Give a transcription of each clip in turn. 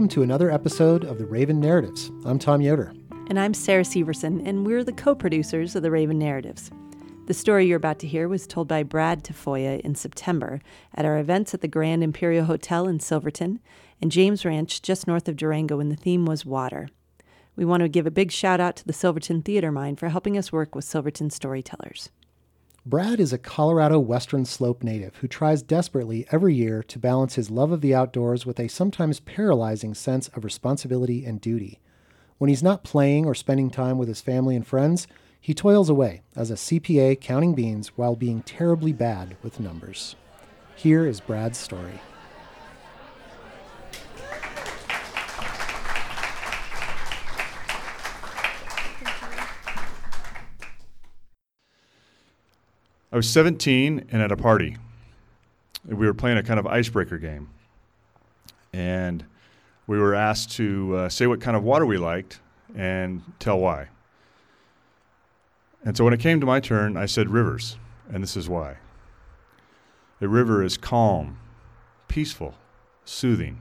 welcome to another episode of the Raven Narratives. I'm Tom Yoder. And I'm Sarah Severson, and we're the co producers of the Raven Narratives. The story you're about to hear was told by Brad Tafoya in September at our events at the Grand Imperial Hotel in Silverton and James Ranch just north of Durango when the theme was water. We want to give a big shout out to the Silverton Theater Mind for helping us work with Silverton storytellers. Brad is a Colorado Western Slope native who tries desperately every year to balance his love of the outdoors with a sometimes paralyzing sense of responsibility and duty. When he's not playing or spending time with his family and friends, he toils away as a CPA counting beans while being terribly bad with numbers. Here is Brad's story. I was 17 and at a party. We were playing a kind of icebreaker game. And we were asked to uh, say what kind of water we liked and tell why. And so when it came to my turn, I said rivers, and this is why. A river is calm, peaceful, soothing,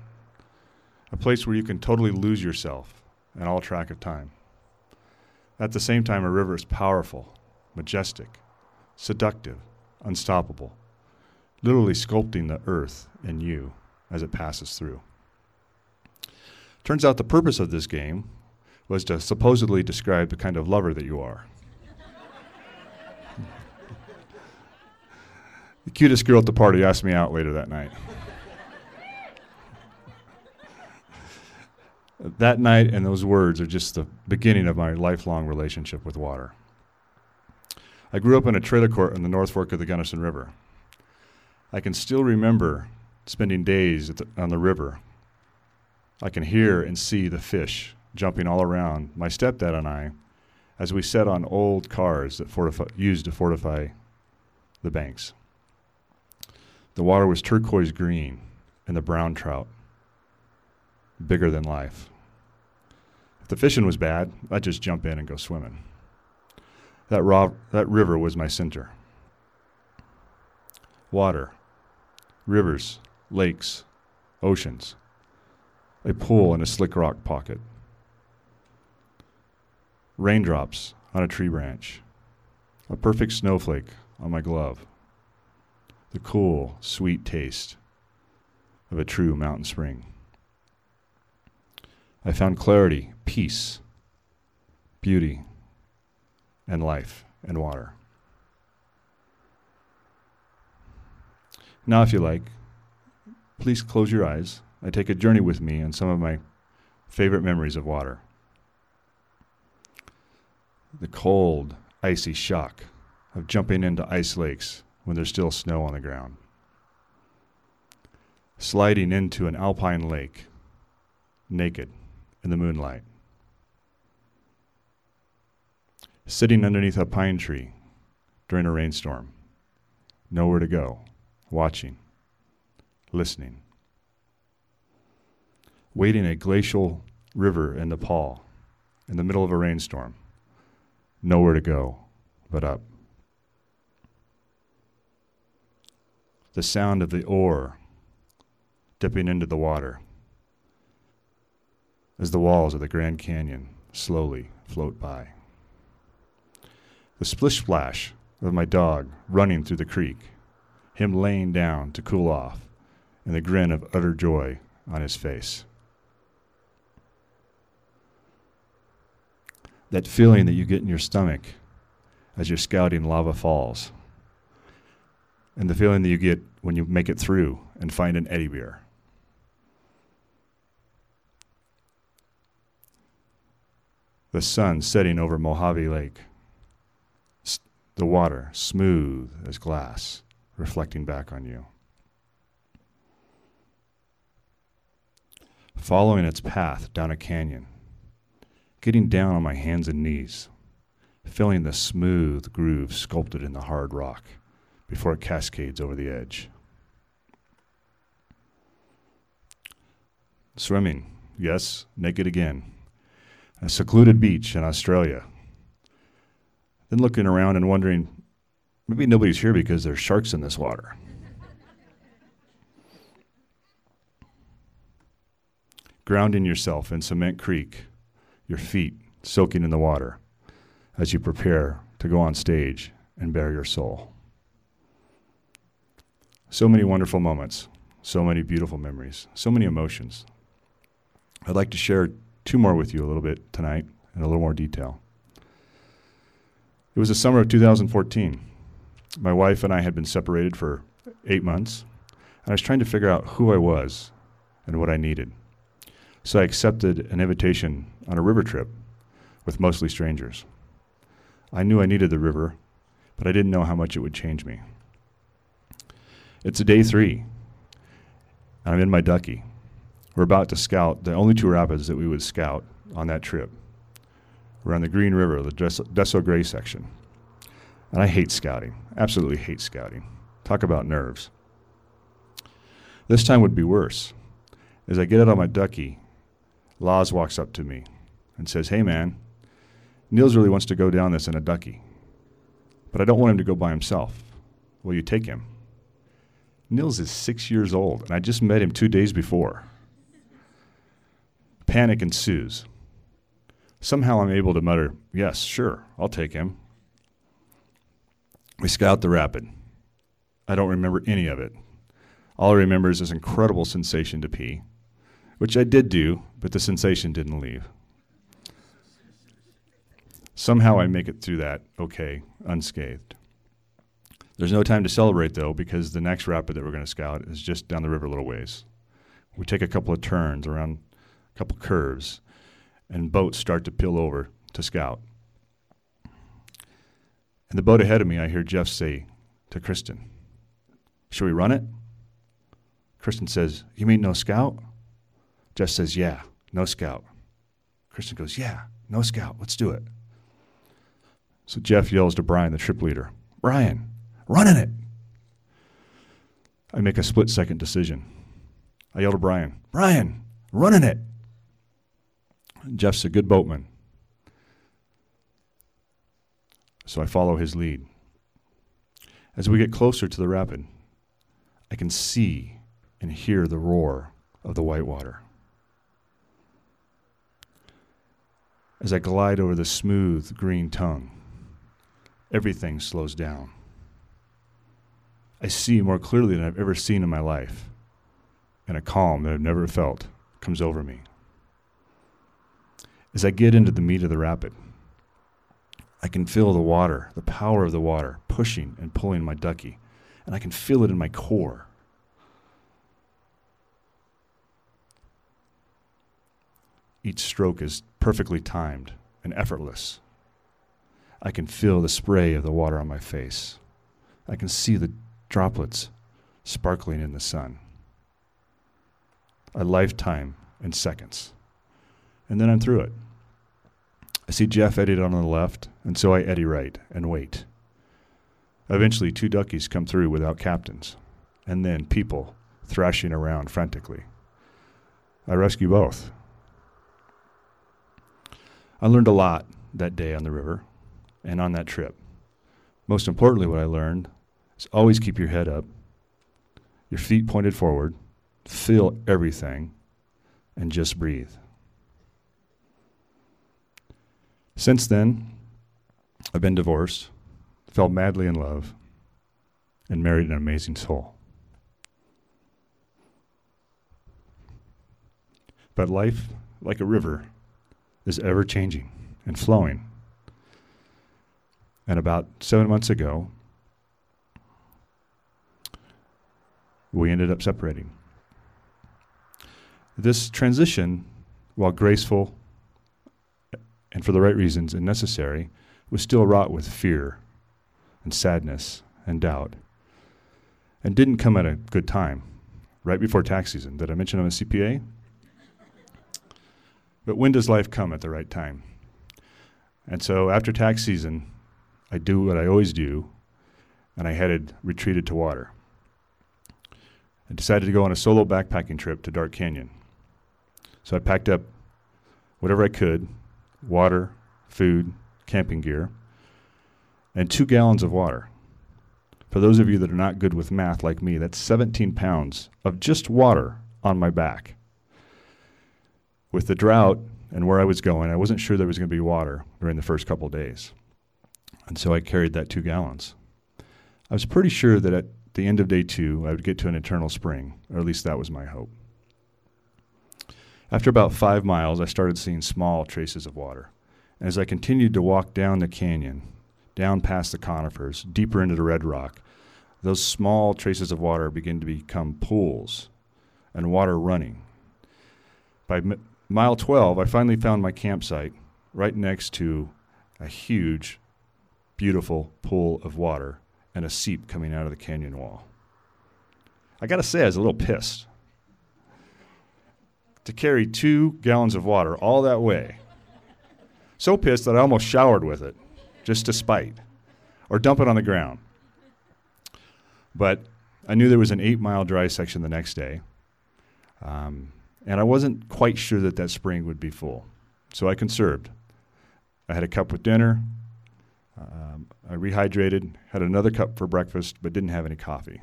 a place where you can totally lose yourself and all track of time. At the same time, a river is powerful, majestic, seductive, unstoppable, literally sculpting the earth and you as it passes through. Turns out the purpose of this game was to supposedly describe the kind of lover that you are. the cutest girl at the party asked me out later that night. that night and those words are just the beginning of my lifelong relationship with water. I grew up in a trailer court on the North Fork of the Gunnison River. I can still remember spending days the, on the river. I can hear and see the fish jumping all around my stepdad and I as we sat on old cars that used to fortify the banks. The water was turquoise green and the brown trout bigger than life. If the fishing was bad, I'd just jump in and go swimming. That, raw, that river was my center. Water, rivers, lakes, oceans, a pool in a slick rock pocket, raindrops on a tree branch, a perfect snowflake on my glove, the cool, sweet taste of a true mountain spring. I found clarity, peace, beauty, and life and water. Now, if you like, please close your eyes. I take a journey with me in some of my favorite memories of water. The cold, icy shock of jumping into ice lakes when there's still snow on the ground. Sliding into an alpine lake, naked in the moonlight sitting underneath a pine tree during a rainstorm, nowhere to go, watching, listening. Wading a glacial river in Nepal in the middle of a rainstorm, nowhere to go but up. The sound of the oar dipping into the water as the walls of the Grand Canyon slowly float by the splish splash of my dog running through the creek, him laying down to cool off, and the grin of utter joy on his face. That feeling that you get in your stomach as you're scouting lava falls, and the feeling that you get when you make it through and find an eddy beer. The sun setting over Mojave Lake the water smooth as glass, reflecting back on you. Following its path down a canyon, getting down on my hands and knees, feeling the smooth groove sculpted in the hard rock before it cascades over the edge. Swimming, yes, naked again. A secluded beach in Australia then looking around and wondering, maybe nobody's here because there's sharks in this water. grounding yourself in Cement Creek, your feet soaking in the water as you prepare to go on stage and bare your soul. So many wonderful moments, so many beautiful memories, so many emotions. I'd like to share two more with you a little bit tonight in a little more detail. It was the summer of 2014. My wife and I had been separated for eight months, and I was trying to figure out who I was and what I needed. So I accepted an invitation on a river trip with mostly strangers. I knew I needed the river, but I didn't know how much it would change me. It's day three. and I'm in my ducky. We're about to scout the only two rapids that we would scout on that trip. We're on the Green River, the Deso Gray section. And I hate scouting, absolutely hate scouting. Talk about nerves. This time would be worse. As I get out on my ducky, Laz walks up to me and says, Hey man, Niels really wants to go down this in a ducky, but I don't want him to go by himself. Will you take him? Niels is six years old, and I just met him two days before. Panic ensues. Somehow I'm able to mutter, Yes, sure, I'll take him. We scout the rapid. I don't remember any of it. All I remember is this incredible sensation to pee, which I did do, but the sensation didn't leave. Somehow I make it through that okay, unscathed. There's no time to celebrate though, because the next rapid that we're going to scout is just down the river a little ways. We take a couple of turns around a couple curves, and boats start to peel over to scout. In the boat ahead of me, I hear Jeff say to Kristen, Should we run it? Kristen says, You mean no scout? Jeff says, Yeah, no scout. Kristen goes, Yeah, no scout. Let's do it. So Jeff yells to Brian, the trip leader, Brian, running it. I make a split second decision. I yell to Brian, Brian, running it. Jeff's a good boatman. So I follow his lead. As we get closer to the rapid, I can see and hear the roar of the whitewater. As I glide over the smooth green tongue, everything slows down. I see more clearly than I've ever seen in my life, and a calm that I've never felt comes over me. As I get into the meat of the rapid, I can feel the water, the power of the water, pushing and pulling my ducky, and I can feel it in my core. Each stroke is perfectly timed and effortless. I can feel the spray of the water on my face. I can see the droplets sparkling in the sun. A lifetime in seconds. And then I'm through it. I see Jeff eddied on the left, and so I eddy right and wait. Eventually, two duckies come through without captains, and then people thrashing around frantically. I rescue both. I learned a lot that day on the river and on that trip. Most importantly, what I learned is always keep your head up, your feet pointed forward, feel everything, and just breathe. Since then, I've been divorced, fell madly in love, and married an amazing soul. But life, like a river, is ever changing and flowing. And about seven months ago, we ended up separating. This transition, while graceful and for the right reasons and necessary, was still wrought with fear and sadness and doubt, and didn't come at a good time, right before tax season. Did I mention I'm a CPA? But when does life come at the right time? And so after tax season, I do what I always do, and I headed retreated to water. I decided to go on a solo backpacking trip to Dark Canyon. So I packed up whatever I could water, food, camping gear, and two gallons of water. For those of you that are not good with math like me, that's 17 pounds of just water on my back. With the drought and where I was going, I wasn't sure there was going to be water during the first couple days. And so I carried that two gallons. I was pretty sure that at the end of day two, I would get to an eternal spring, or at least that was my hope. After about five miles, I started seeing small traces of water. And as I continued to walk down the canyon, down past the conifers, deeper into the red rock, those small traces of water began to become pools and water running. By m- mile 12, I finally found my campsite right next to a huge, beautiful pool of water and a seep coming out of the canyon wall. I got to say, I was a little pissed to carry two gallons of water all that way. So pissed that I almost showered with it, just to spite, or dump it on the ground. But I knew there was an eight mile dry section the next day, um, and I wasn't quite sure that that spring would be full. So I conserved. I had a cup with dinner. Um, I rehydrated, had another cup for breakfast, but didn't have any coffee.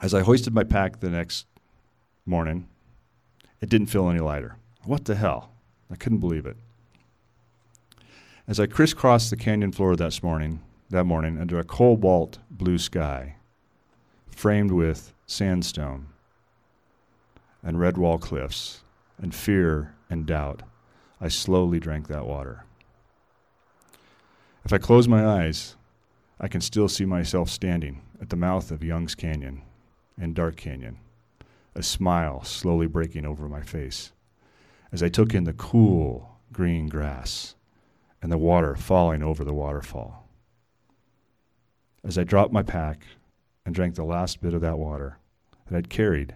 As I hoisted my pack the next morning, it didn't feel any lighter. What the hell? I couldn't believe it. As I crisscrossed the canyon floor that morning, that morning under a cobalt blue sky, framed with sandstone and red wall cliffs and fear and doubt, I slowly drank that water. If I close my eyes, I can still see myself standing at the mouth of Young's Canyon and Dark Canyon, a smile slowly breaking over my face as I took in the cool green grass and the water falling over the waterfall. As I dropped my pack and drank the last bit of that water that I'd carried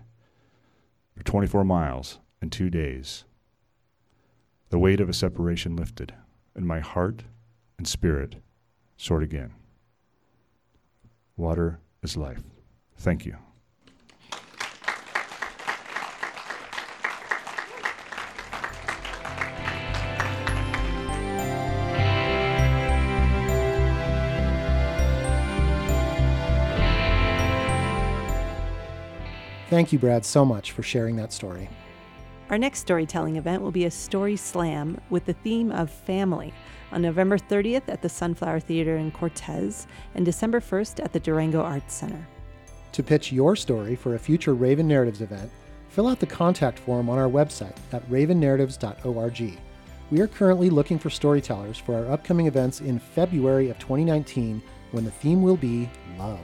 for 24 miles in two days, the weight of a separation lifted, and my heart and spirit soared again. Water is life. Thank you. Thank you, Brad, so much for sharing that story. Our next storytelling event will be a story slam with the theme of family on November 30th at the Sunflower Theater in Cortez and December 1st at the Durango Arts Center. To pitch your story for a future Raven Narratives event, fill out the contact form on our website at ravennarratives.org. We are currently looking for storytellers for our upcoming events in February of 2019 when the theme will be love.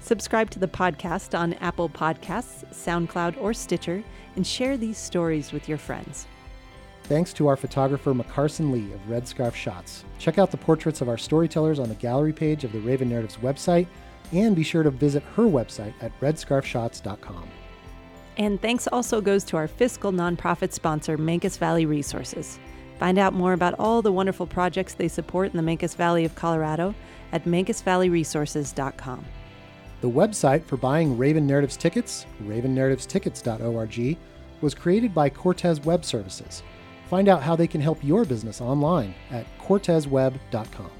Subscribe to the podcast on Apple Podcasts, SoundCloud, or Stitcher, and share these stories with your friends. Thanks to our photographer McCarson Lee of Red Scarf Shots. Check out the portraits of our storytellers on the gallery page of the Raven Narratives website, and be sure to visit her website at redscarfshots.com. And thanks also goes to our fiscal nonprofit sponsor, Mancos Valley Resources. Find out more about all the wonderful projects they support in the Mancos Valley of Colorado at mancosvalleyresources.com. The website for buying Raven Narratives tickets, ravennarrativestickets.org, was created by Cortez Web Services. Find out how they can help your business online at cortezweb.com.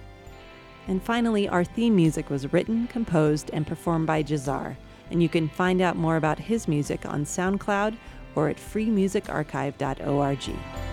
And finally, our theme music was written, composed, and performed by Jazar, and you can find out more about his music on SoundCloud or at freemusicarchive.org.